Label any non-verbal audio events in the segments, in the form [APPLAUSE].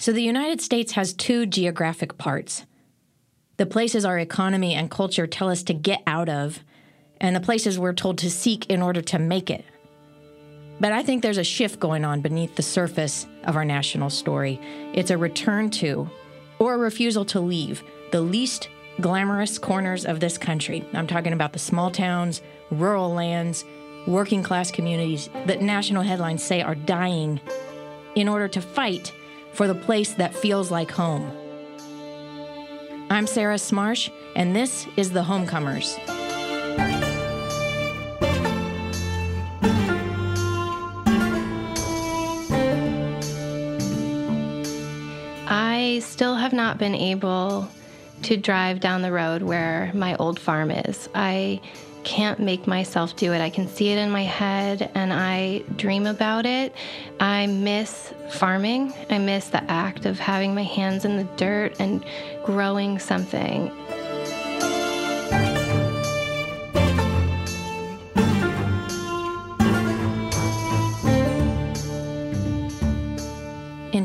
So the United States has two geographic parts the places our economy and culture tell us to get out of, and the places we're told to seek in order to make it. But I think there's a shift going on beneath the surface of our national story. It's a return to, or a refusal to leave, the least glamorous corners of this country. I'm talking about the small towns, rural lands, working class communities that national headlines say are dying in order to fight for the place that feels like home. I'm Sarah Smarsh, and this is The Homecomers. I still have not been able to drive down the road where my old farm is. I can't make myself do it. I can see it in my head and I dream about it. I miss farming. I miss the act of having my hands in the dirt and growing something.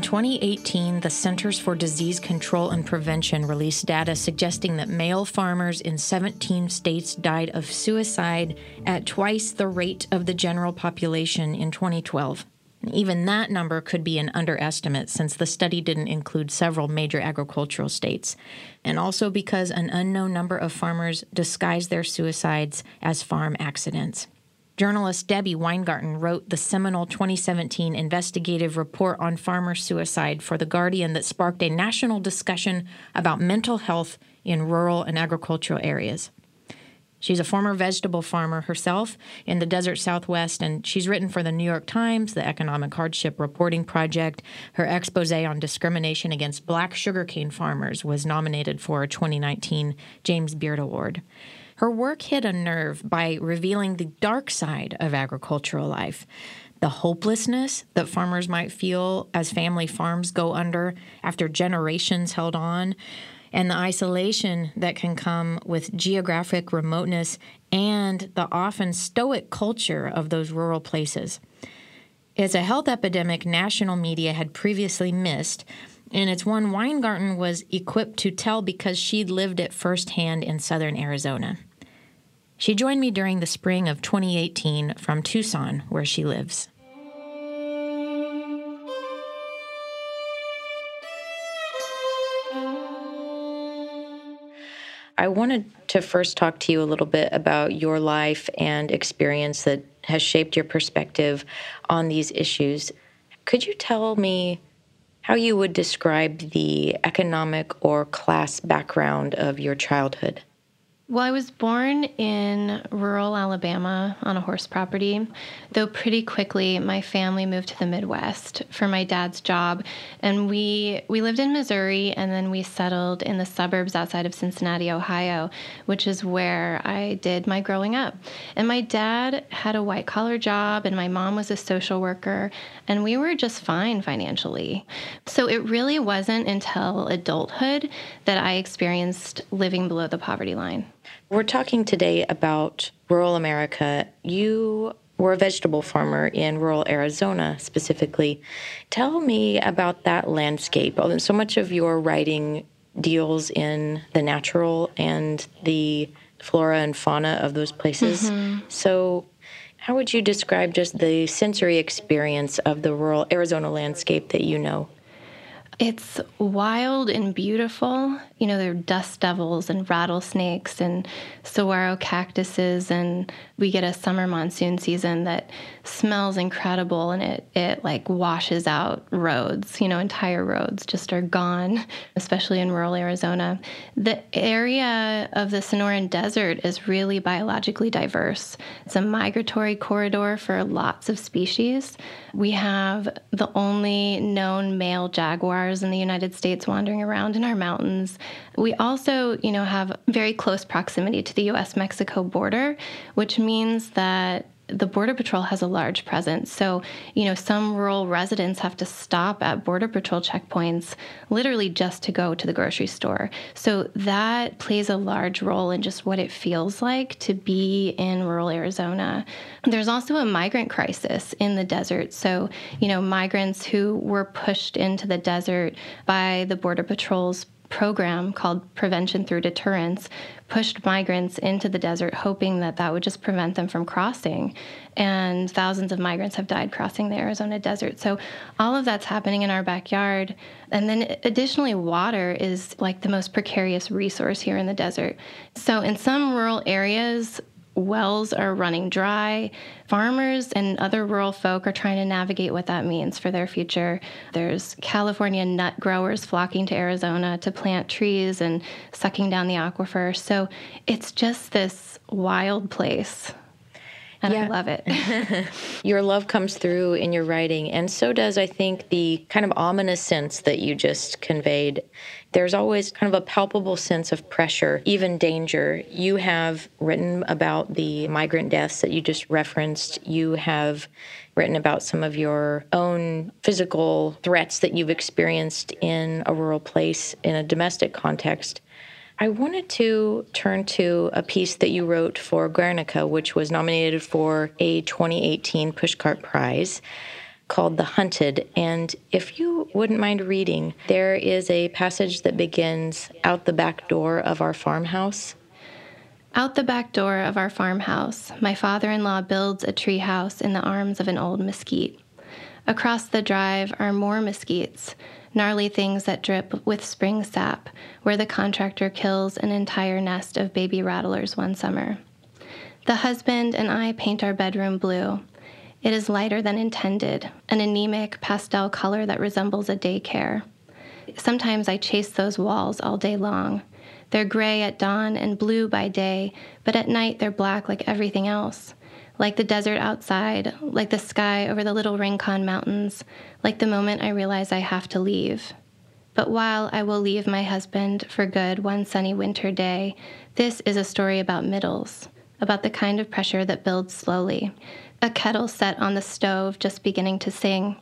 2018, the Centers for Disease Control and Prevention released data suggesting that male farmers in 17 states died of suicide at twice the rate of the general population in 2012. Even that number could be an underestimate since the study didn't include several major agricultural states, and also because an unknown number of farmers disguise their suicides as farm accidents. Journalist Debbie Weingarten wrote the seminal 2017 investigative report on farmer suicide for The Guardian that sparked a national discussion about mental health in rural and agricultural areas. She's a former vegetable farmer herself in the desert southwest, and she's written for the New York Times, the Economic Hardship Reporting Project. Her expose on discrimination against black sugarcane farmers was nominated for a 2019 James Beard Award. Her work hit a nerve by revealing the dark side of agricultural life the hopelessness that farmers might feel as family farms go under after generations held on, and the isolation that can come with geographic remoteness and the often stoic culture of those rural places. It's a health epidemic national media had previously missed, and it's one Weingarten was equipped to tell because she'd lived it firsthand in southern Arizona. She joined me during the spring of 2018 from Tucson, where she lives. I wanted to first talk to you a little bit about your life and experience that has shaped your perspective on these issues. Could you tell me how you would describe the economic or class background of your childhood? Well, I was born in rural Alabama on a horse property, though pretty quickly my family moved to the Midwest for my dad's job, and we we lived in Missouri and then we settled in the suburbs outside of Cincinnati, Ohio, which is where I did my growing up. And my dad had a white-collar job and my mom was a social worker, and we were just fine financially. So it really wasn't until adulthood that I experienced living below the poverty line. We're talking today about rural America. You were a vegetable farmer in rural Arizona specifically. Tell me about that landscape. So much of your writing deals in the natural and the flora and fauna of those places. Mm-hmm. So, how would you describe just the sensory experience of the rural Arizona landscape that you know? It's wild and beautiful. You know, there are dust devils and rattlesnakes and saguaro cactuses, and we get a summer monsoon season that smells incredible and it, it like washes out roads. You know, entire roads just are gone, [LAUGHS] especially in rural Arizona. The area of the Sonoran Desert is really biologically diverse. It's a migratory corridor for lots of species. We have the only known male jaguars in the United States wandering around in our mountains. We also, you know, have very close proximity to the US Mexico border, which means that the Border Patrol has a large presence. So, you know, some rural residents have to stop at Border Patrol checkpoints literally just to go to the grocery store. So, that plays a large role in just what it feels like to be in rural Arizona. There's also a migrant crisis in the desert. So, you know, migrants who were pushed into the desert by the Border Patrol's program called Prevention Through Deterrence pushed migrants into the desert, hoping that that would just prevent them from crossing. And thousands of migrants have died crossing the Arizona desert. So, all of that's happening in our backyard. And then, additionally, water is like the most precarious resource here in the desert. So, in some rural areas, wells are running dry. Farmers and other rural folk are trying to navigate what that means for their future. There's California nut growers flocking to Arizona to plant trees and sucking down the aquifer. So it's just this wild place. And yeah. I love it. [LAUGHS] your love comes through in your writing, and so does, I think, the kind of ominous sense that you just conveyed there's always kind of a palpable sense of pressure, even danger. You have written about the migrant deaths that you just referenced. You have written about some of your own physical threats that you've experienced in a rural place in a domestic context. I wanted to turn to a piece that you wrote for Guernica, which was nominated for a 2018 Pushcart Prize called The Hunted. And if you wouldn't mind reading, there is a passage that begins out the back door of our farmhouse. Out the back door of our farmhouse, my father in law builds a tree house in the arms of an old mesquite. Across the drive are more mesquites, gnarly things that drip with spring sap, where the contractor kills an entire nest of baby rattlers one summer. The husband and I paint our bedroom blue, it is lighter than intended, an anemic pastel color that resembles a daycare. Sometimes I chase those walls all day long. They're gray at dawn and blue by day, but at night they're black like everything else. Like the desert outside, like the sky over the little Rincon Mountains, like the moment I realize I have to leave. But while I will leave my husband for good one sunny winter day, this is a story about middles, about the kind of pressure that builds slowly, a kettle set on the stove just beginning to sing.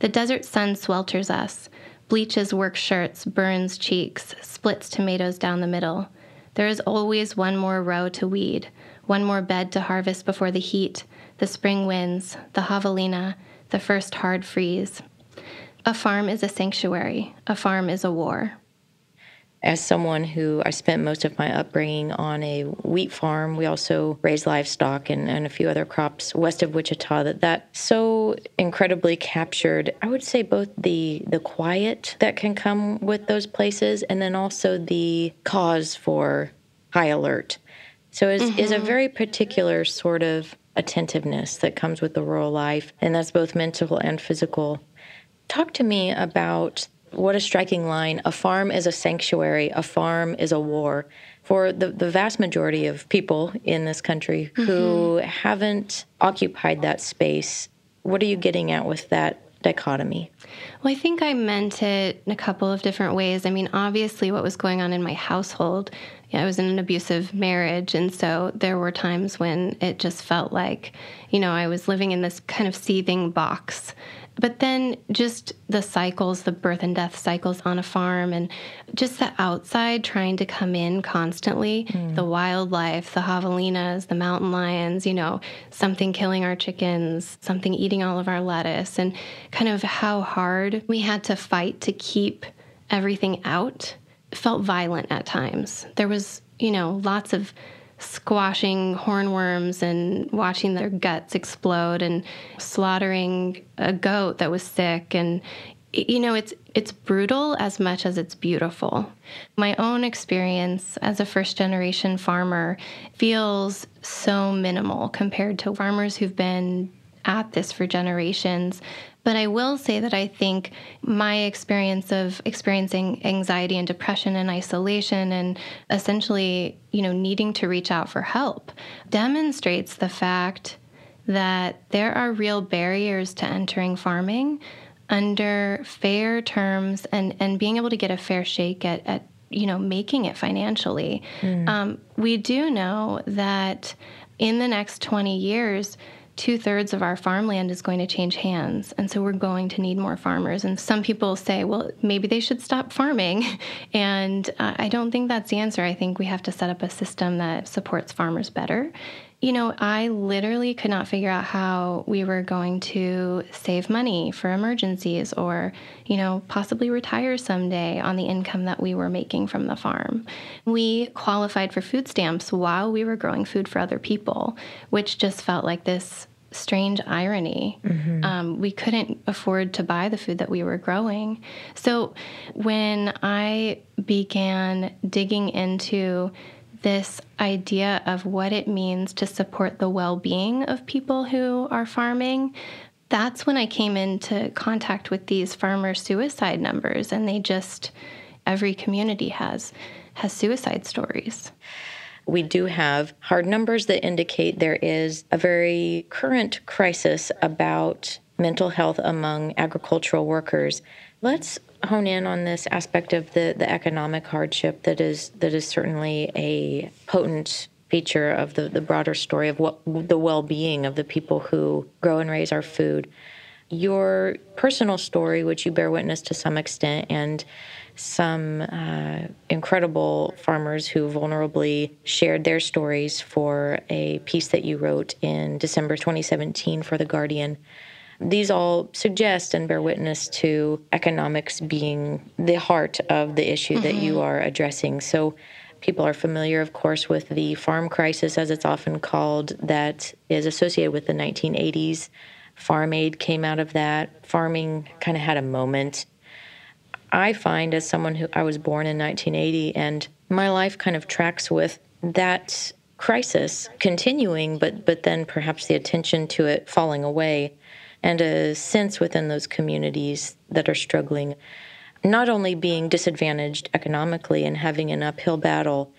The desert sun swelters us, bleaches work shirts, burns cheeks, splits tomatoes down the middle. There is always one more row to weed, one more bed to harvest before the heat, the spring winds, the javelina, the first hard freeze. A farm is a sanctuary, a farm is a war as someone who I spent most of my upbringing on a wheat farm, we also raised livestock and, and, a few other crops west of Wichita. That that so incredibly captured. I would say both the the quiet that can come with those places, and then also the cause for high alert. So is mm-hmm. is a very particular sort of attentiveness that comes with the rural life, and that's both mental and physical. Talk to me about what a striking line. A farm is a sanctuary, a farm is a war. For the, the vast majority of people in this country who mm-hmm. haven't occupied that space, what are you getting at with that dichotomy? Well, I think I meant it in a couple of different ways. I mean, obviously, what was going on in my household, yeah, I was in an abusive marriage. And so there were times when it just felt like, you know, I was living in this kind of seething box but then just the cycles, the birth and death cycles on a farm, and just the outside trying to come in constantly mm. the wildlife, the javelinas, the mountain lions, you know, something killing our chickens, something eating all of our lettuce, and kind of how hard we had to fight to keep everything out felt violent at times. There was, you know, lots of squashing hornworms and watching their guts explode and slaughtering a goat that was sick. And you know it's it's brutal as much as it's beautiful. My own experience as a first generation farmer feels so minimal compared to farmers who've been at this for generations but I will say that I think my experience of experiencing anxiety and depression and isolation and essentially, you know, needing to reach out for help demonstrates the fact that there are real barriers to entering farming under fair terms and, and being able to get a fair shake at, at you know making it financially. Mm. Um, we do know that in the next 20 years, two thirds of our farmland is going to change hands. And so we're going to need more farmers. And some people say, well, maybe they should stop farming. [LAUGHS] And uh, I don't think that's the answer. I think we have to set up a system that supports farmers better. You know, I literally could not figure out how we were going to save money for emergencies or, you know, possibly retire someday on the income that we were making from the farm. We qualified for food stamps while we were growing food for other people, which just felt like this strange irony. Mm-hmm. Um, we couldn't afford to buy the food that we were growing. So when I began digging into this idea of what it means to support the well being of people who are farming, that's when I came into contact with these farmer suicide numbers, and they just every community has has suicide stories. We do have hard numbers that indicate there is a very current crisis about mental health among agricultural workers. Let's hone in on this aspect of the, the economic hardship that is that is certainly a potent feature of the, the broader story of what the well-being of the people who grow and raise our food. Your personal story, which you bear witness to some extent, and some uh, incredible farmers who vulnerably shared their stories for a piece that you wrote in December 2017 for The Guardian. These all suggest and bear witness to economics being the heart of the issue mm-hmm. that you are addressing. So, people are familiar, of course, with the farm crisis, as it's often called, that is associated with the 1980s. Farm aid came out of that. Farming kind of had a moment. I find, as someone who I was born in 1980, and my life kind of tracks with that crisis continuing, but but then perhaps the attention to it falling away and a sense within those communities that are struggling, not only being disadvantaged economically and having an uphill battle,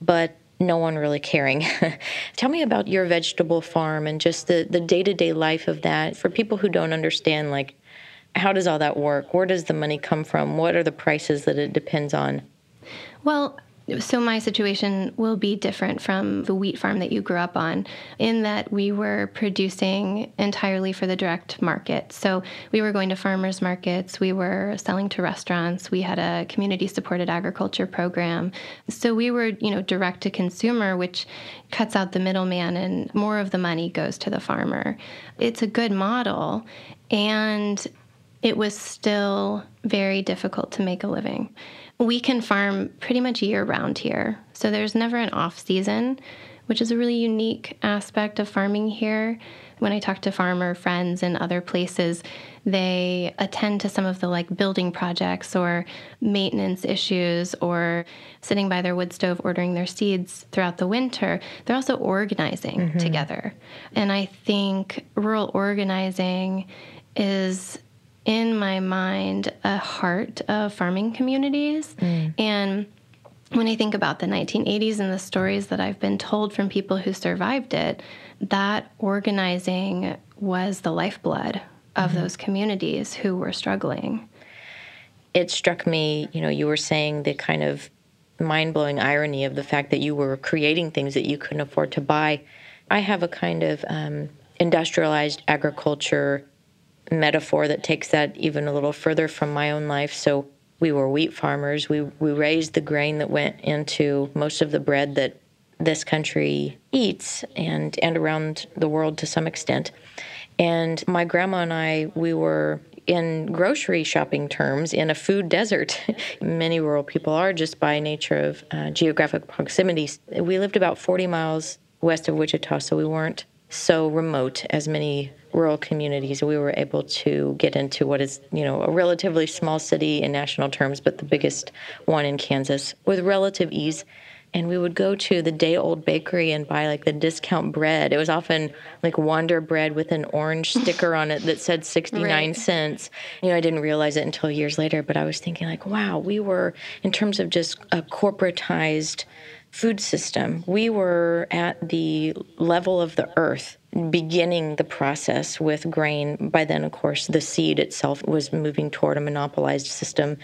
but no one really caring. [LAUGHS] Tell me about your vegetable farm and just the, the day-to-day life of that for people who don't understand like how does all that work? Where does the money come from? What are the prices that it depends on? Well, so, my situation will be different from the wheat farm that you grew up on in that we were producing entirely for the direct market. So, we were going to farmers markets, we were selling to restaurants, we had a community supported agriculture program. So, we were, you know, direct to consumer, which cuts out the middleman and more of the money goes to the farmer. It's a good model. And it was still very difficult to make a living. We can farm pretty much year round here. So there's never an off season, which is a really unique aspect of farming here. When I talk to farmer friends in other places, they attend to some of the like building projects or maintenance issues or sitting by their wood stove ordering their seeds throughout the winter. They're also organizing mm-hmm. together. And I think rural organizing is in my mind a heart of farming communities. Mm. And when I think about the 1980s and the stories that I've been told from people who survived it, that organizing was the lifeblood of mm-hmm. those communities who were struggling. It struck me, you know, you were saying the kind of mind blowing irony of the fact that you were creating things that you couldn't afford to buy. I have a kind of um, industrialized agriculture metaphor that takes that even a little further from my own life. So we were wheat farmers. We we raised the grain that went into most of the bread that this country eats and and around the world to some extent. And my grandma and I, we were in grocery shopping terms in a food desert. [LAUGHS] Many rural people are just by nature of uh, geographic proximity. We lived about 40 miles west of Wichita, so we weren't so remote as many rural communities. We were able to get into what is, you know, a relatively small city in national terms, but the biggest one in Kansas with relative ease. And we would go to the day old bakery and buy like the discount bread. It was often like Wonder bread with an orange sticker on it that said [LAUGHS] 69 right. cents. You know, I didn't realize it until years later, but I was thinking, like, wow, we were, in terms of just a corporatized food system, we were at the level of the earth beginning the process with grain. By then, of course, the seed itself was moving toward a monopolized system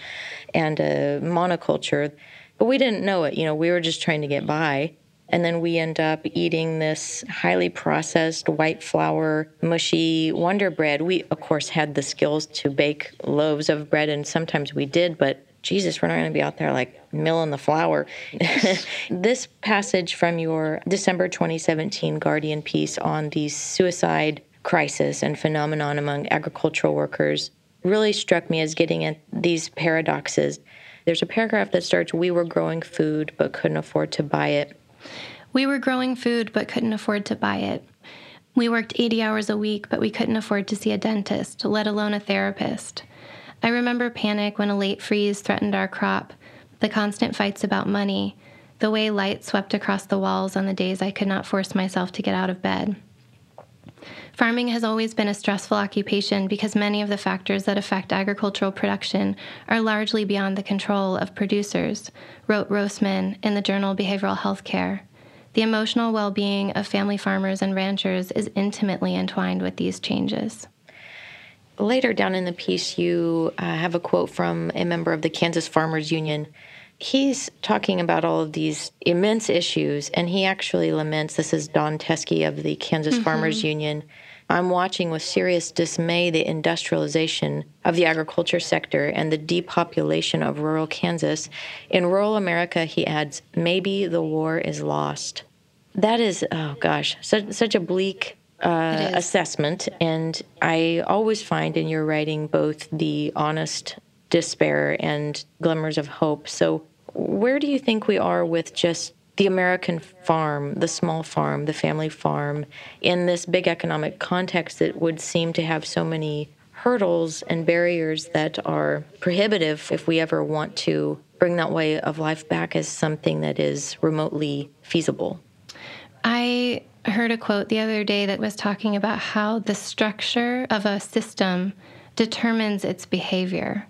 and a monoculture. But we didn't know it. You know, we were just trying to get by. And then we end up eating this highly processed white flour, mushy Wonder Bread. We, of course, had the skills to bake loaves of bread, and sometimes we did, but Jesus, we're not going to be out there like milling the flour. [LAUGHS] this passage from your December 2017 Guardian piece on the suicide crisis and phenomenon among agricultural workers really struck me as getting at these paradoxes. There's a paragraph that starts We were growing food but couldn't afford to buy it. We were growing food but couldn't afford to buy it. We worked 80 hours a week, but we couldn't afford to see a dentist, let alone a therapist. I remember panic when a late freeze threatened our crop, the constant fights about money, the way light swept across the walls on the days I could not force myself to get out of bed. Farming has always been a stressful occupation because many of the factors that affect agricultural production are largely beyond the control of producers, wrote Rosmann in the journal Behavioral Health Care. The emotional well being of family farmers and ranchers is intimately entwined with these changes. Later down in the piece, you uh, have a quote from a member of the Kansas Farmers Union. He's talking about all of these immense issues, and he actually laments this is Don Teske of the Kansas mm-hmm. Farmers Union. I'm watching with serious dismay the industrialization of the agriculture sector and the depopulation of rural Kansas. In rural America, he adds, maybe the war is lost. That is, oh gosh, such, such a bleak uh, assessment. And I always find in your writing both the honest despair and glimmers of hope. So, where do you think we are with just the American farm, the small farm, the family farm, in this big economic context that would seem to have so many hurdles and barriers that are prohibitive if we ever want to bring that way of life back as something that is remotely feasible? I heard a quote the other day that was talking about how the structure of a system determines its behavior.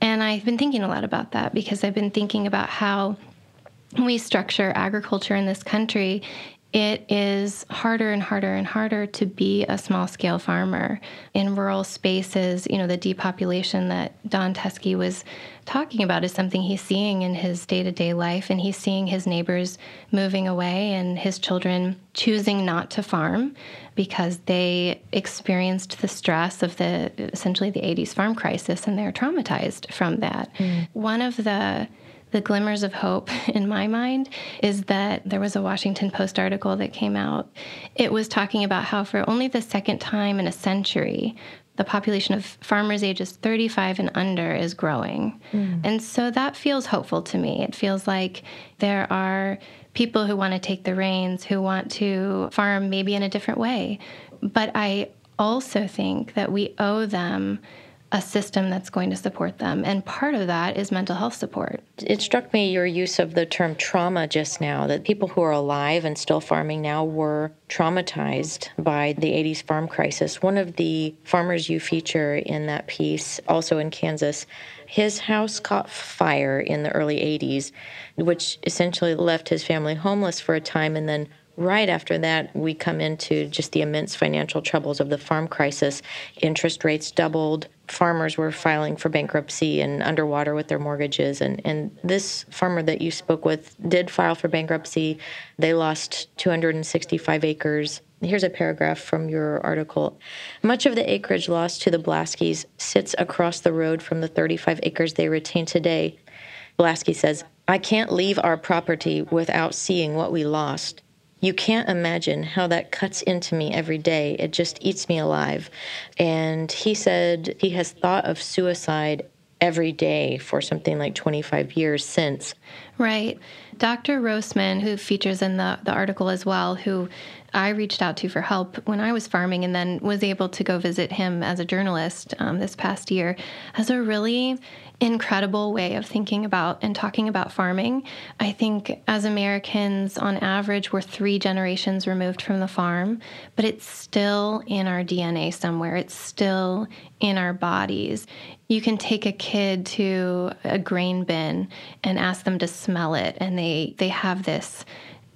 And I've been thinking a lot about that because I've been thinking about how we structure agriculture in this country it is harder and harder and harder to be a small scale farmer in rural spaces. You know, the depopulation that Don Teske was talking about is something he's seeing in his day to day life, and he's seeing his neighbors moving away and his children choosing not to farm because they experienced the stress of the essentially the 80s farm crisis and they're traumatized from that. Mm. One of the the glimmers of hope [LAUGHS] in my mind is that there was a Washington Post article that came out. It was talking about how, for only the second time in a century, the population of farmers ages 35 and under is growing. Mm. And so that feels hopeful to me. It feels like there are people who want to take the reins, who want to farm maybe in a different way. But I also think that we owe them a system that's going to support them. And part of that is mental health support. It struck me your use of the term trauma just now, that people who are alive and still farming now were traumatized by the 80s farm crisis. One of the farmers you feature in that piece, also in Kansas, his house caught fire in the early 80s, which essentially left his family homeless for a time and then Right after that, we come into just the immense financial troubles of the farm crisis. Interest rates doubled. Farmers were filing for bankruptcy and underwater with their mortgages. And, and this farmer that you spoke with did file for bankruptcy. They lost 265 acres. Here's a paragraph from your article. Much of the acreage lost to the Blaskys sits across the road from the 35 acres they retain today. Blasky says, I can't leave our property without seeing what we lost. You can't imagine how that cuts into me every day. It just eats me alive. And he said he has thought of suicide every day for something like 25 years since. Right. Dr. Rosmann, who features in the, the article as well, who I reached out to for help when I was farming and then was able to go visit him as a journalist um, this past year, has a really incredible way of thinking about and talking about farming. I think as Americans, on average, we're three generations removed from the farm, but it's still in our DNA somewhere. It's still in our bodies. You can take a kid to a grain bin and ask them to smell it, and they, they have this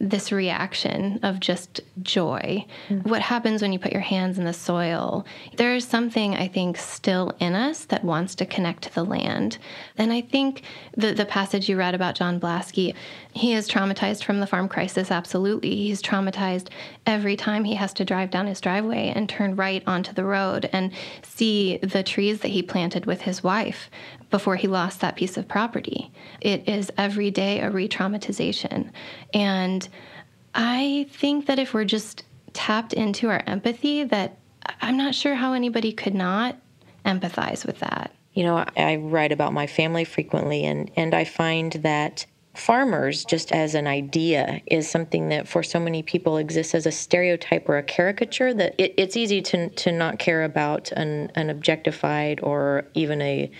this reaction of just joy. Mm. What happens when you put your hands in the soil? There is something I think still in us that wants to connect to the land. And I think the, the passage you read about John Blasky, he is traumatized from the farm crisis, absolutely. He's traumatized every time he has to drive down his driveway and turn right onto the road and see the trees that he planted with his wife before he lost that piece of property. It is every day a re traumatization. And I think that if we're just tapped into our empathy, that I'm not sure how anybody could not empathize with that. You know, I write about my family frequently, and, and I find that farmers, just as an idea, is something that for so many people exists as a stereotype or a caricature that it, it's easy to, to not care about an, an objectified or even a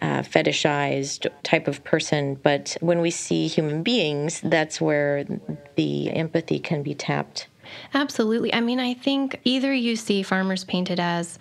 uh, fetishized type of person. But when we see human beings, that's where the empathy can be tapped. Absolutely. I mean, I think either you see farmers painted as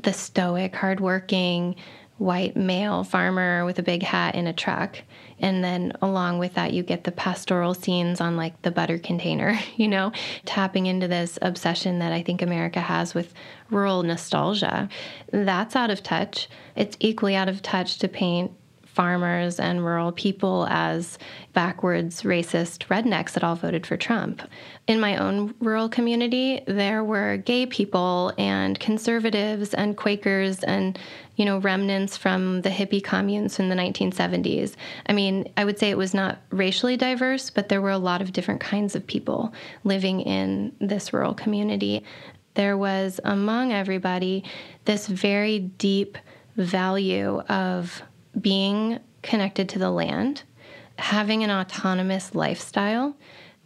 the stoic, hardworking, white male farmer with a big hat in a truck. And then along with that, you get the pastoral scenes on like the butter container, [LAUGHS] you know, tapping into this obsession that I think America has with rural nostalgia. That's out of touch. It's equally out of touch to paint farmers and rural people as backwards racist rednecks that all voted for Trump. In my own rural community, there were gay people and conservatives and Quakers and you know remnants from the hippie communes from the 1970s. I mean, I would say it was not racially diverse, but there were a lot of different kinds of people living in this rural community. There was among everybody this very deep value of being connected to the land, having an autonomous lifestyle,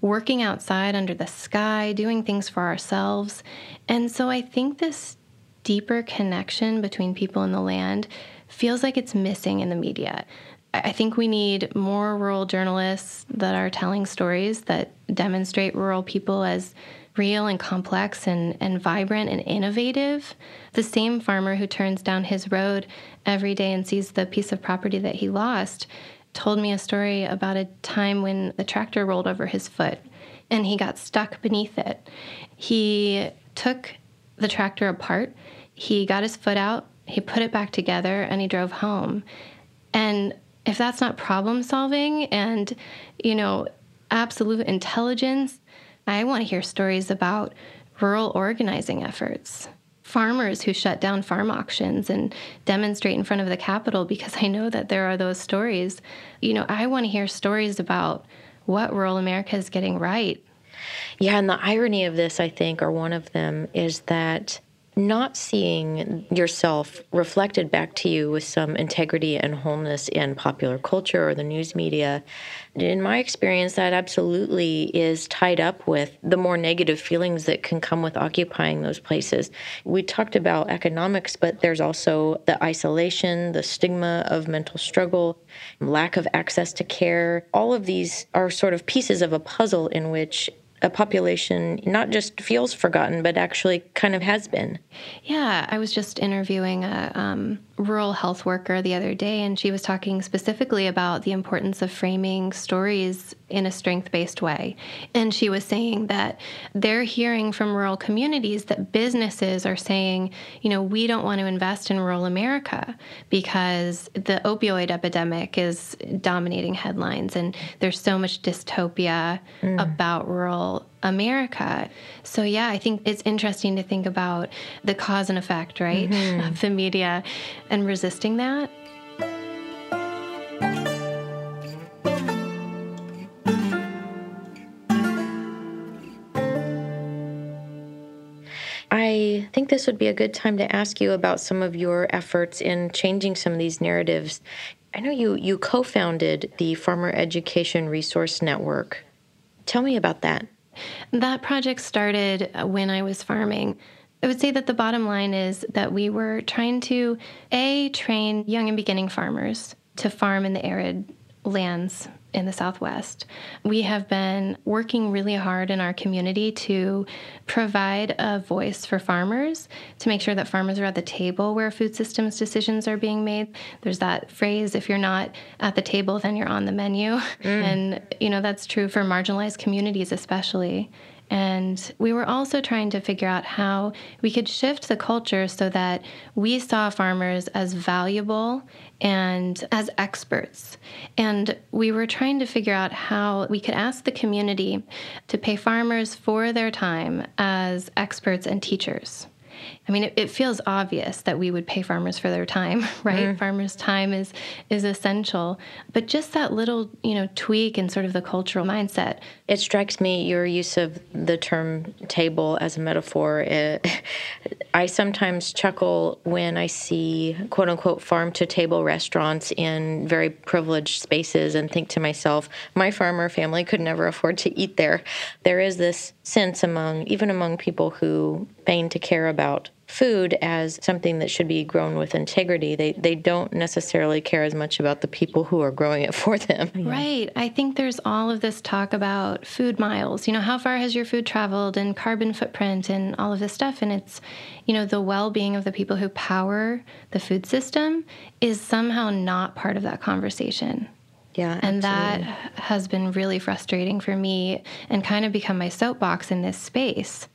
working outside under the sky, doing things for ourselves. And so I think this deeper connection between people and the land feels like it's missing in the media. I think we need more rural journalists that are telling stories that demonstrate rural people as real and complex and, and vibrant and innovative. The same farmer who turns down his road every day and sees the piece of property that he lost told me a story about a time when the tractor rolled over his foot and he got stuck beneath it. He took the tractor apart, he got his foot out, he put it back together, and he drove home. And if that's not problem solving and, you know, absolute intelligence, I want to hear stories about rural organizing efforts, farmers who shut down farm auctions and demonstrate in front of the Capitol because I know that there are those stories. You know, I want to hear stories about what rural America is getting right. Yeah, and the irony of this, I think, or one of them, is that not seeing yourself reflected back to you with some integrity and wholeness in popular culture or the news media, in my experience, that absolutely is tied up with the more negative feelings that can come with occupying those places. We talked about economics, but there's also the isolation, the stigma of mental struggle, lack of access to care. All of these are sort of pieces of a puzzle in which a population not just feels forgotten, but actually kind of has been. Yeah, I was just interviewing a um, rural health worker the other day, and she was talking specifically about the importance of framing stories in a strength based way. And she was saying that they're hearing from rural communities that businesses are saying, you know, we don't want to invest in rural America because the opioid epidemic is dominating headlines and there's so much dystopia mm. about rural America. So, yeah, I think it's interesting to think about the cause and effect, right, mm-hmm. of the media and resisting that. I think this would be a good time to ask you about some of your efforts in changing some of these narratives. I know you, you co founded the Farmer Education Resource Network. Tell me about that. That project started when I was farming. I would say that the bottom line is that we were trying to A, train young and beginning farmers to farm in the arid lands in the Southwest. We have been working really hard in our community to provide a voice for farmers, to make sure that farmers are at the table where food systems decisions are being made. There's that phrase if you're not at the table, then you're on the menu. Mm. And, you know, that's true for marginalized communities, especially. And we were also trying to figure out how we could shift the culture so that we saw farmers as valuable and as experts. And we were trying to figure out how we could ask the community to pay farmers for their time as experts and teachers. I mean, it, it, feels obvious that we would pay farmers for their time, [LAUGHS] right? Mm. Farmers' time is is essential, but just that little, you know, tweak in sort of the cultural mindset. It strikes me your use of the term table as a metaphor. It, [LAUGHS] I sometimes chuckle when I see quote unquote farm to table restaurants in very privileged spaces and think to myself, my farmer family could never afford to eat there. There is this sense among even among people who feign to care about food as something that should be grown with integrity. They they don't necessarily care as much about the people who are growing it [LAUGHS] for them. Right. I think there's all of this talk about food miles. You know, how far has your food traveled and carbon footprint and all of this stuff and it's you know, the well-being of the people who power the food system is somehow not part of that conversation. Yeah. And absolutely. that has been really frustrating for me and kind of become my soapbox in this space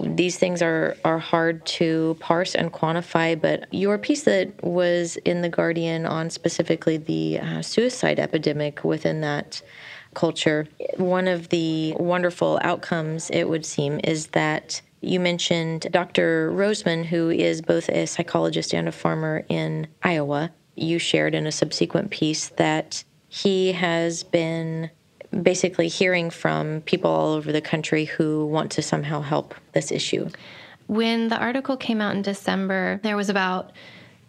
these things are are hard to parse and quantify. But your piece that was in the Guardian on specifically the uh, suicide epidemic within that culture, one of the wonderful outcomes it would seem is that you mentioned Dr. Rosmann, who is both a psychologist and a farmer in Iowa. You shared in a subsequent piece that he has been basically hearing from people all over the country who want to somehow help this issue. When the article came out in December, there was about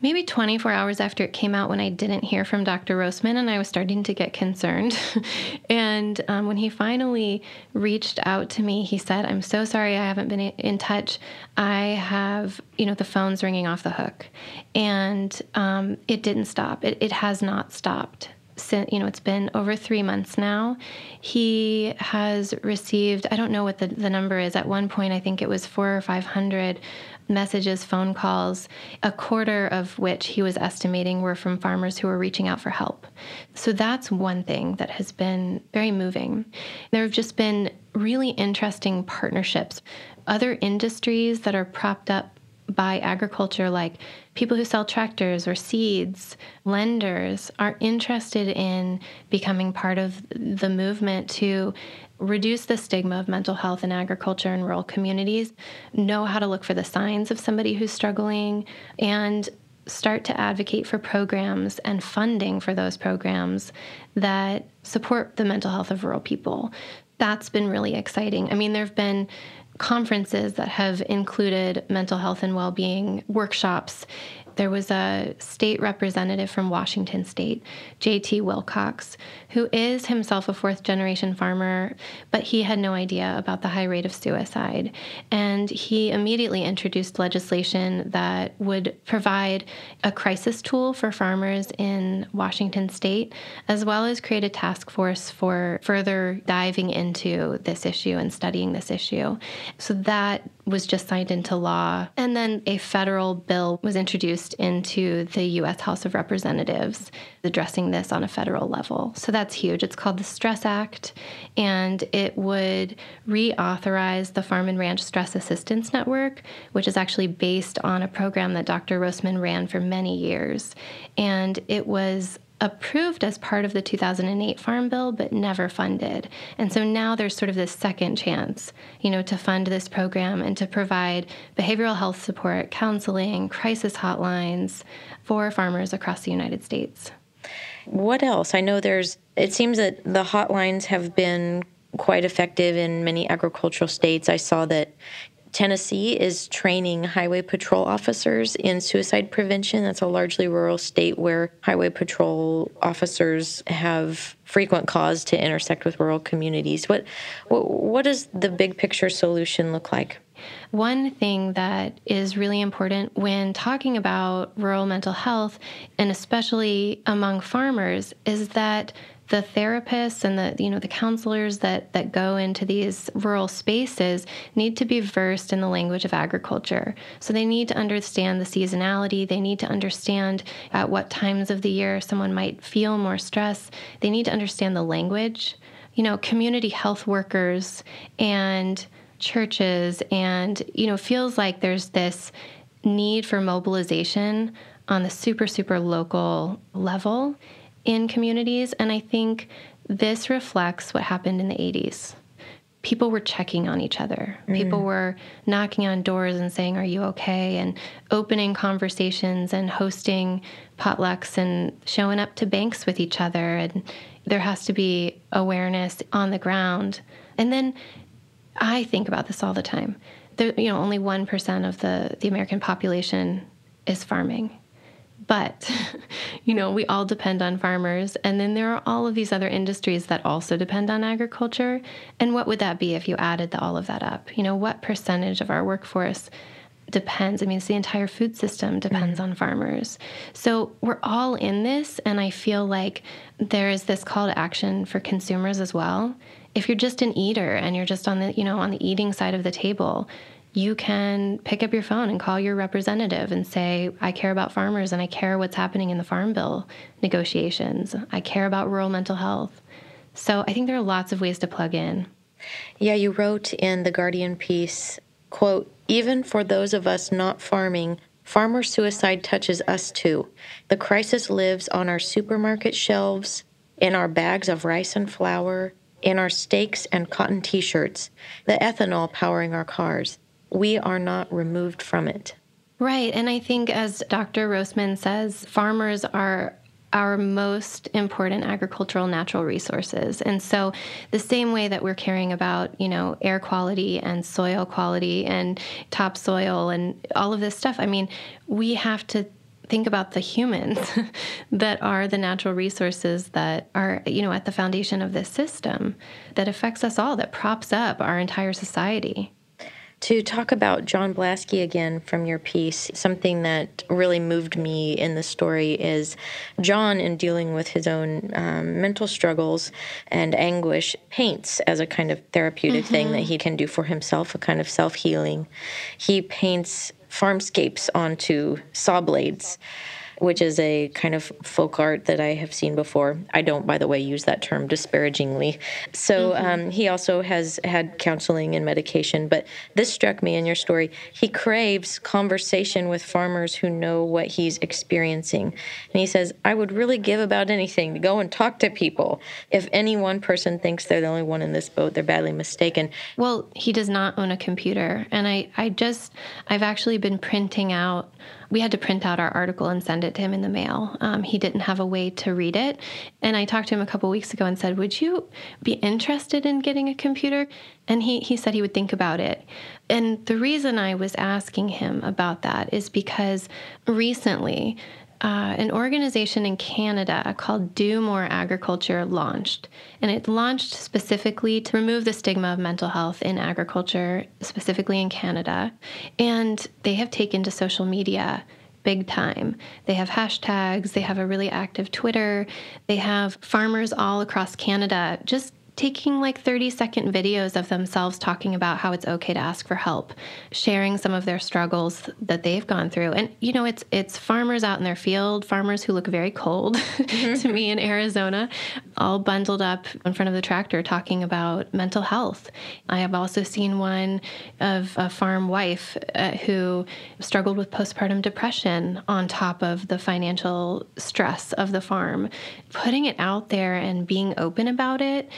maybe 24 hours after it came out when I didn't hear from Dr. Rosmann and I was starting to get concerned. [LAUGHS] and um, when he finally reached out to me, he said, I'm so sorry I haven't been in touch. I have, you know, the phone's ringing off the hook. And um, it didn't stop, it, it has not stopped since you know it's been over three months now. He has received i don't know what the, the number is. At one point i think it was four or five hundred messages phone calls a quarter of which he was estimating were from farmers who were reaching out for help. So that's one thing that has been very moving. There have just been really interesting partnerships. Other industries that are propped up by agriculture, like people who sell tractors or seeds, lenders, are interested in becoming part of the movement to reduce the stigma of mental health in agriculture and rural communities, know how to look for the signs of somebody who's struggling, and start to advocate for programs and funding for those programs that support the mental health of rural people. That's been really exciting. I mean, there have been conferences that have included mental health and well being workshops there was a state representative from Washington State, J.T. Wilcox, who is himself a fourth generation farmer, but he had no idea about the high rate of suicide. And he immediately introduced legislation that would provide a crisis tool for farmers in Washington State, as well as create a task force for further diving into this issue and studying this issue. So that was just signed into law. And then a federal bill was introduced into the U.S. House of Representatives addressing this on a federal level. So that's huge. It's called the Stress Act, and it would reauthorize the Farm and Ranch Stress Assistance Network, which is actually based on a program that Dr. Rosmann ran for many years. And it was approved as part of the 2008 Farm Bill, but never funded. And so now there's sort of this second chance, you know, to fund this program and to provide behavioral health support, counseling, crisis hotlines for farmers across the United States. What else? I know there's, it seems that the hotlines have been quite effective in many agricultural states. I saw that Tennessee is training highway patrol officers in suicide prevention. That's a largely rural state where highway patrol officers have frequent cause to intersect with rural communities. What what, what does the big picture solution look like? One thing that is really important when talking about rural mental health, and especially among farmers, is that the therapists and the you know the counselors that that go into these rural spaces need to be versed in the language of agriculture. So they need to understand the seasonality. They need to understand at what times of the year someone might feel more stress. They need to understand the language. You know community health workers and churches and you know feels like there's this need for mobilization on the super super local level in communities. And I think this reflects what happened in the 80s. People were checking on each other. Mm. People were knocking on doors and saying, Are you okay? And opening conversations and hosting potlucks and showing up to banks with each other. And there has to be awareness on the ground. And then I think about this all the time. There, you know, only 1% of the, the American population is farming. But, [LAUGHS] you know, we all depend on farmers. And then there are all of these other industries that also depend on agriculture. And what would that be if you added the, all of that up? You know, what percentage of our workforce depends? I mean, it's the entire food system depends mm-hmm. on farmers. So we're all in this. And I feel like there is this call to action for consumers as well. If you're just an eater and you're just on the, you know, on the eating side of the table, you can pick up your phone and call your representative and say, I care about farmers and I care what's happening in the Farm Bill negotiations. I care about rural mental health. So I think there are lots of ways to plug in. Yeah, you wrote in the Guardian piece, quote, even for those of us not farming, farmer suicide touches us too. The crisis lives on our supermarket shelves, in our bags of rice and flour, in our steaks and cotton t shirts, the ethanol powering our cars we are not removed from it. Right. And I think, as Dr. Rosmann says, farmers are our most important agricultural natural resources. And so the same way that we're caring about, you know, air quality and soil quality and topsoil and all of this stuff, I mean, we have to think about the humans [LAUGHS] that are the natural resources that are, you know, at the foundation of this system that affects us all, that props up our entire society. To talk about John Blaske again from your piece, something that really moved me in the story is John, in dealing with his own um, mental struggles and anguish, paints as a kind of therapeutic mm-hmm. thing that he can do for himself, a kind of self healing. He paints farmscapes onto saw blades which is a kind of folk art that I have seen before. I don't, by the way, use that term disparagingly. So mm-hmm. um, he also has had counseling and medication, but this struck me in your story. He craves conversation with farmers who know what he's experiencing. And he says, I would really give about anything to go and talk to people. If any one person thinks they're the only one in this boat, they're badly mistaken. Well, he does not own a computer. And I, I just, I've actually been printing out we had to print out our article and send it to him in the mail. Um, he didn't have a way to read it. And I talked to him a couple weeks ago and said, Would you be interested in getting a computer? And he, he said he would think about it. And the reason I was asking him about that is because recently, uh, an organization in Canada called Do More Agriculture launched. And it launched specifically to remove the stigma of mental health in agriculture, specifically in Canada. And they have taken to social media big time. They have hashtags, they have a really active Twitter, they have farmers all across Canada just taking like 30 second videos of themselves talking about how it's okay to ask for help sharing some of their struggles that they've gone through and you know it's it's farmers out in their field farmers who look very cold mm-hmm. [LAUGHS] to me in Arizona all bundled up in front of the tractor talking about mental health i have also seen one of a farm wife uh, who struggled with postpartum depression on top of the financial stress of the farm putting it out there and being open about it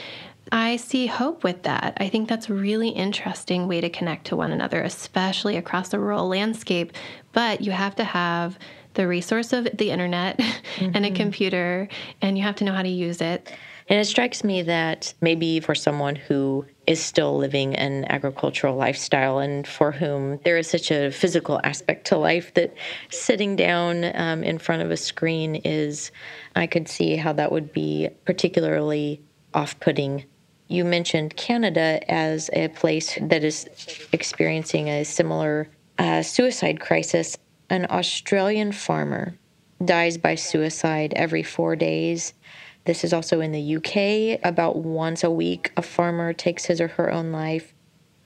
I see hope with that. I think that's a really interesting way to connect to one another, especially across the rural landscape. But you have to have the resource of the internet mm-hmm. [LAUGHS] and a mm-hmm. computer, and you have to know how to use it. And it strikes me that maybe for someone who is still living an agricultural lifestyle and for whom there is such a physical aspect to life that sitting down um, in front of a screen is, I could see how that would be particularly off putting You mentioned Canada as a place that is experiencing a similar uh, suicide crisis. An Australian farmer dies by suicide every four days. This is also in the UK. About once a week, a farmer takes his or her own life.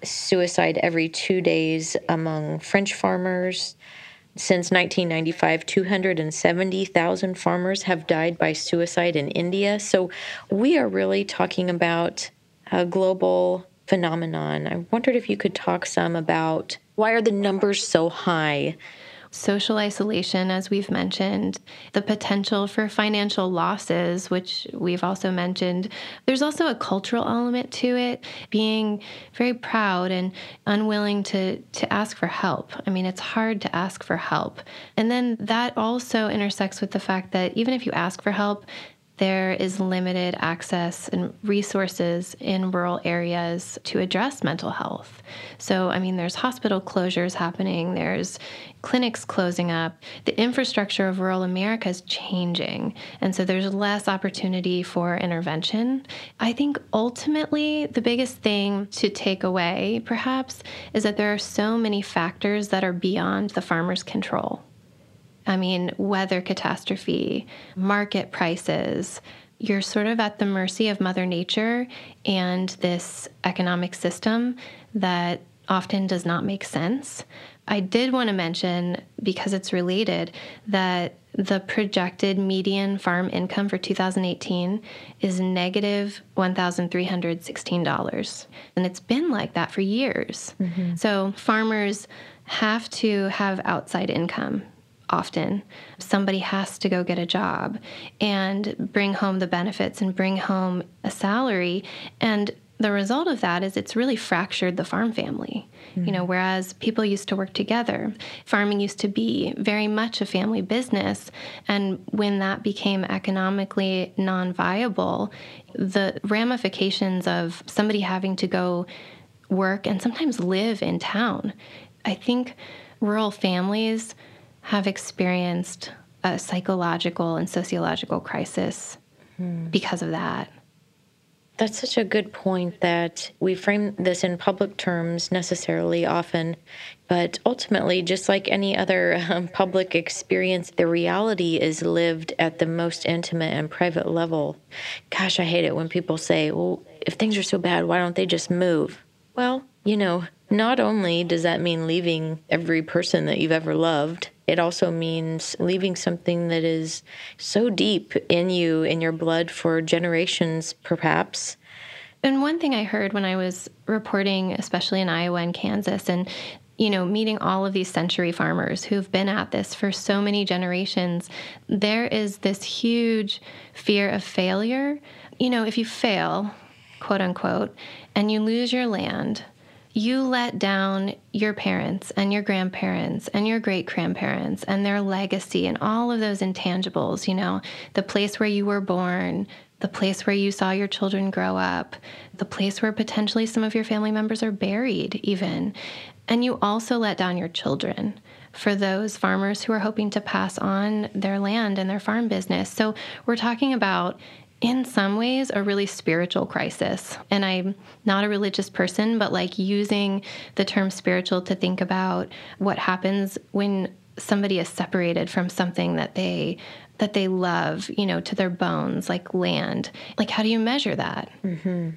Suicide every two days among French farmers. Since 1995, 270,000 farmers have died by suicide in India. So we are really talking about a global phenomenon. I wondered if you could talk some about why are the numbers so high? Social isolation, as we've mentioned, the potential for financial losses, which we've also mentioned. There's also a cultural element to it, being very proud and unwilling to, to ask for help. I mean, it's hard to ask for help. And then that also intersects with the fact that even if you ask for help, there is limited access and resources in rural areas to address mental health. So, I mean, there's hospital closures happening, there's clinics closing up. The infrastructure of rural America is changing. And so there's less opportunity for intervention. I think ultimately the biggest thing to take away, perhaps, is that there are so many factors that are beyond the farmer's control. I mean, weather catastrophe, market prices. You're sort of at the mercy of Mother Nature and this economic system that often does not make sense. I did want to mention, because it's related, that the projected median farm income for 2018 is negative $1,316. And it's been like that for years. Mm-hmm. So farmers have to have outside income often. Somebody has to go get a job and bring home the benefits and bring home a salary. And the result of that is it's really fractured the farm family. Mm-hmm. You know, whereas people used to work together, farming used to be very much a family business. And when that became economically non viable, the ramifications of somebody having to go work and sometimes live in town, I think rural families have experienced a psychological and sociological crisis hmm. because of that. That's such a good point that we frame this in public terms necessarily often, but ultimately, just like any other um, public experience, the reality is lived at the most intimate and private level. Gosh, I hate it when people say, well, if things are so bad, why don't they just move? Well, you know, not only does that mean leaving every person that you've ever loved, it also means leaving something that is so deep in you, in your blood for generations, perhaps. And one thing I heard when I was reporting, especially in Iowa and Kansas, and you know, meeting all of these century farmers who've been at this for so many generations, there is this huge fear of failure. You know, if you fail, quote unquote, and you lose your land, you let down your parents and your grandparents and your great grandparents and their legacy and all of those intangibles, you know, the place where you were born, the place where you saw your children grow up, the place where potentially some of your family members are buried, even. And you also let down your children for those farmers who are hoping to pass on their land and their farm business. So we're talking about in some ways a really spiritual crisis. And I'm not a religious person, but like using the term spiritual to think about what happens when somebody is separated from something that they that they love, you know, to their bones, like land. Like how do you measure that? hmm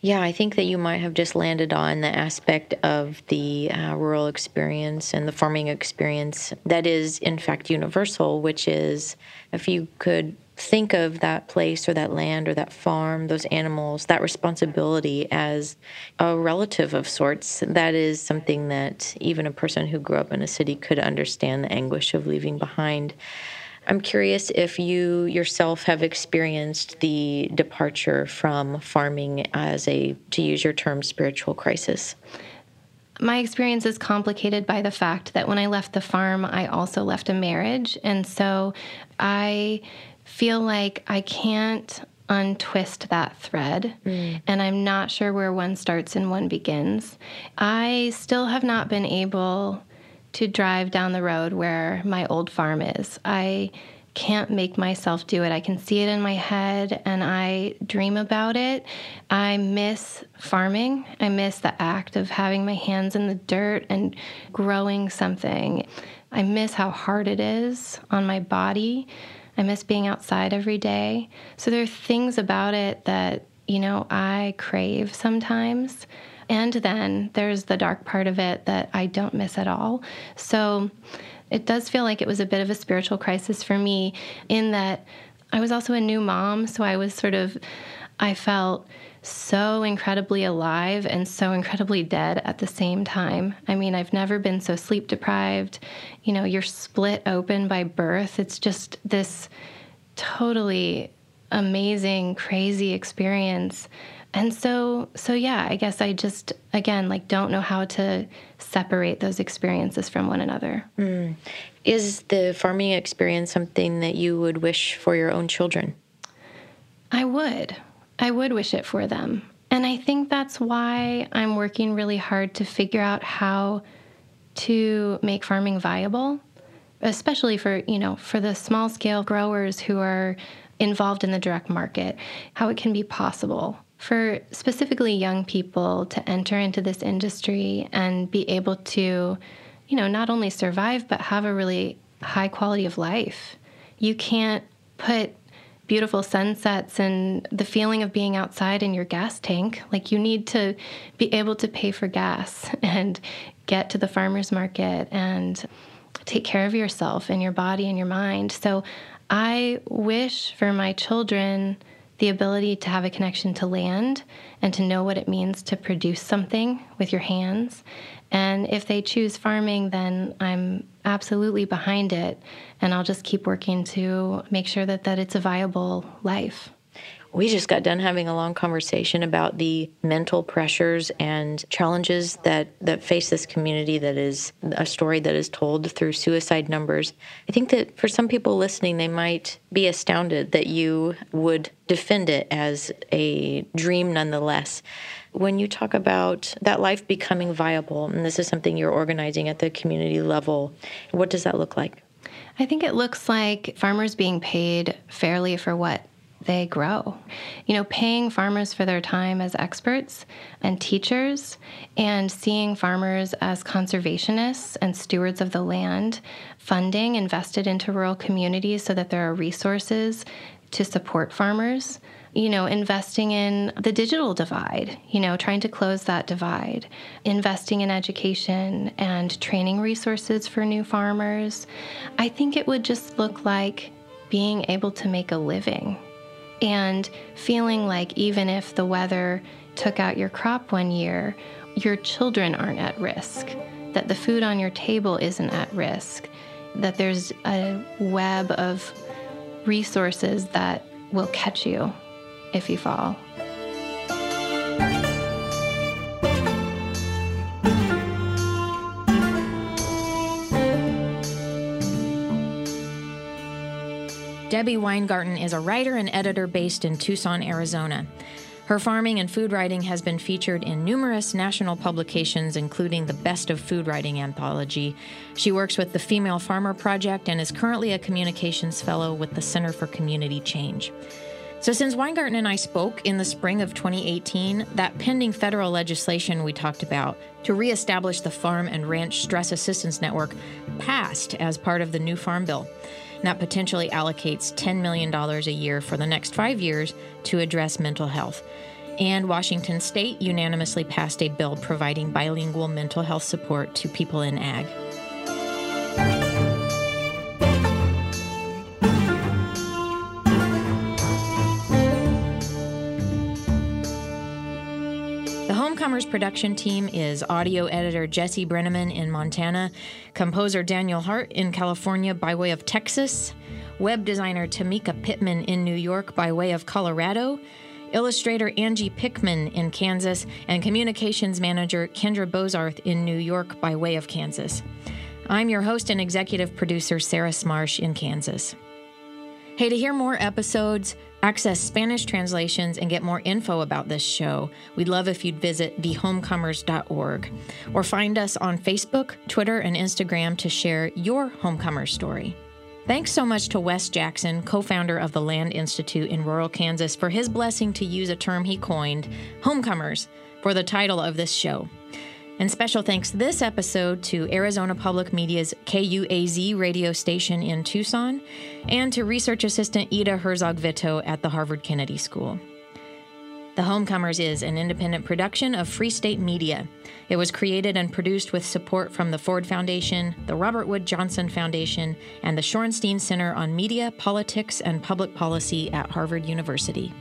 Yeah, I think that you might have just landed on the aspect of the uh, rural experience and the farming experience that is, in fact, universal, which is if you could think of that place or that land or that farm, those animals, that responsibility as a relative of sorts. That is something that even a person who grew up in a city could understand the anguish of leaving behind. I'm curious if you yourself have experienced the departure from farming as a, to use your term, spiritual crisis. My experience is complicated by the fact that when I left the farm, I also left a marriage. And so I feel like I can't untwist that thread, mm. and I'm not sure where one starts and one begins. I still have not been able to drive down the road where my old farm is. I can't make myself do it. I can see it in my head and I dream about it. I miss farming. I miss the act of having my hands in the dirt and growing something. I miss how hard it is on my body. I miss being outside every day. So there are things about it that, you know, I crave sometimes. And then there's the dark part of it that I don't miss at all. So it does feel like it was a bit of a spiritual crisis for me in that I was also a new mom. So I was sort of, I felt so incredibly alive and so incredibly dead at the same time. I mean, I've never been so sleep deprived. You know, you're split open by birth. It's just this totally amazing, crazy experience. And so so yeah, I guess I just again like don't know how to separate those experiences from one another. Mm. Is the farming experience something that you would wish for your own children? I would. I would wish it for them. And I think that's why I'm working really hard to figure out how to make farming viable, especially for, you know, for the small scale growers who are involved in the direct market, how it can be possible for specifically young people to enter into this industry and be able to, you know, not only survive but have a really high quality of life. You can't put beautiful sunsets and the feeling of being outside in your gas tank. Like you need to be able to pay for gas [LAUGHS] and get to the farmer's market and take care of yourself and your body and your mind. So I wish for my children the ability to have a connection to land and to know what it means to produce something with your hands. And if they choose farming, then I'm absolutely behind it. And I'll just keep working to make sure that, that it's a viable life. We just got done having a long conversation about the mental pressures and challenges that, that face this community that is a story that is told through suicide numbers. I think that for some people listening, they might be astounded that you would defend it as a dream nonetheless. When you talk about that life becoming viable, and this is something you're organizing at the community level, what does that look like? I think it looks like farmers being paid fairly for what they grow. You know, paying farmers for their time as experts and teachers, and seeing farmers as conservationists and stewards of the land, funding invested into rural communities so that there are resources to support farmers. You know, investing in the digital divide, you know, trying to close that divide, investing in education and training resources for new farmers. I think it would just look like being able to make a living and feeling like even if the weather took out your crop one year, your children aren't at risk, that the food on your table isn't at risk, that there's a web of resources that will catch you if you fall. Debbie Weingarten is a writer and editor based in Tucson, Arizona. Her farming and food writing has been featured in numerous national publications, including the Best of Food Writing anthology. She works with the Female Farmer Project and is currently a communications fellow with the Center for Community Change. So, since Weingarten and I spoke in the spring of 2018, that pending federal legislation we talked about to reestablish the Farm and Ranch Stress Assistance Network passed as part of the new Farm Bill. That potentially allocates $10 million a year for the next five years to address mental health. And Washington State unanimously passed a bill providing bilingual mental health support to people in ag. Homecomers production team is audio editor Jesse Brenneman in Montana, composer Daniel Hart in California by way of Texas, web designer Tamika Pittman in New York by way of Colorado, illustrator Angie Pickman in Kansas, and communications manager Kendra Bozarth in New York by way of Kansas. I'm your host and executive producer, Sarah Smarsh in Kansas. Hey, to hear more episodes, access Spanish translations, and get more info about this show, we'd love if you'd visit thehomecomers.org or find us on Facebook, Twitter, and Instagram to share your homecomer story. Thanks so much to Wes Jackson, co founder of the Land Institute in rural Kansas, for his blessing to use a term he coined, homecomers, for the title of this show. And special thanks this episode to Arizona Public Media's KUAZ radio station in Tucson and to research assistant Ida Herzog Vito at the Harvard Kennedy School. The Homecomers is an independent production of Free State Media. It was created and produced with support from the Ford Foundation, the Robert Wood Johnson Foundation, and the Shorenstein Center on Media, Politics, and Public Policy at Harvard University.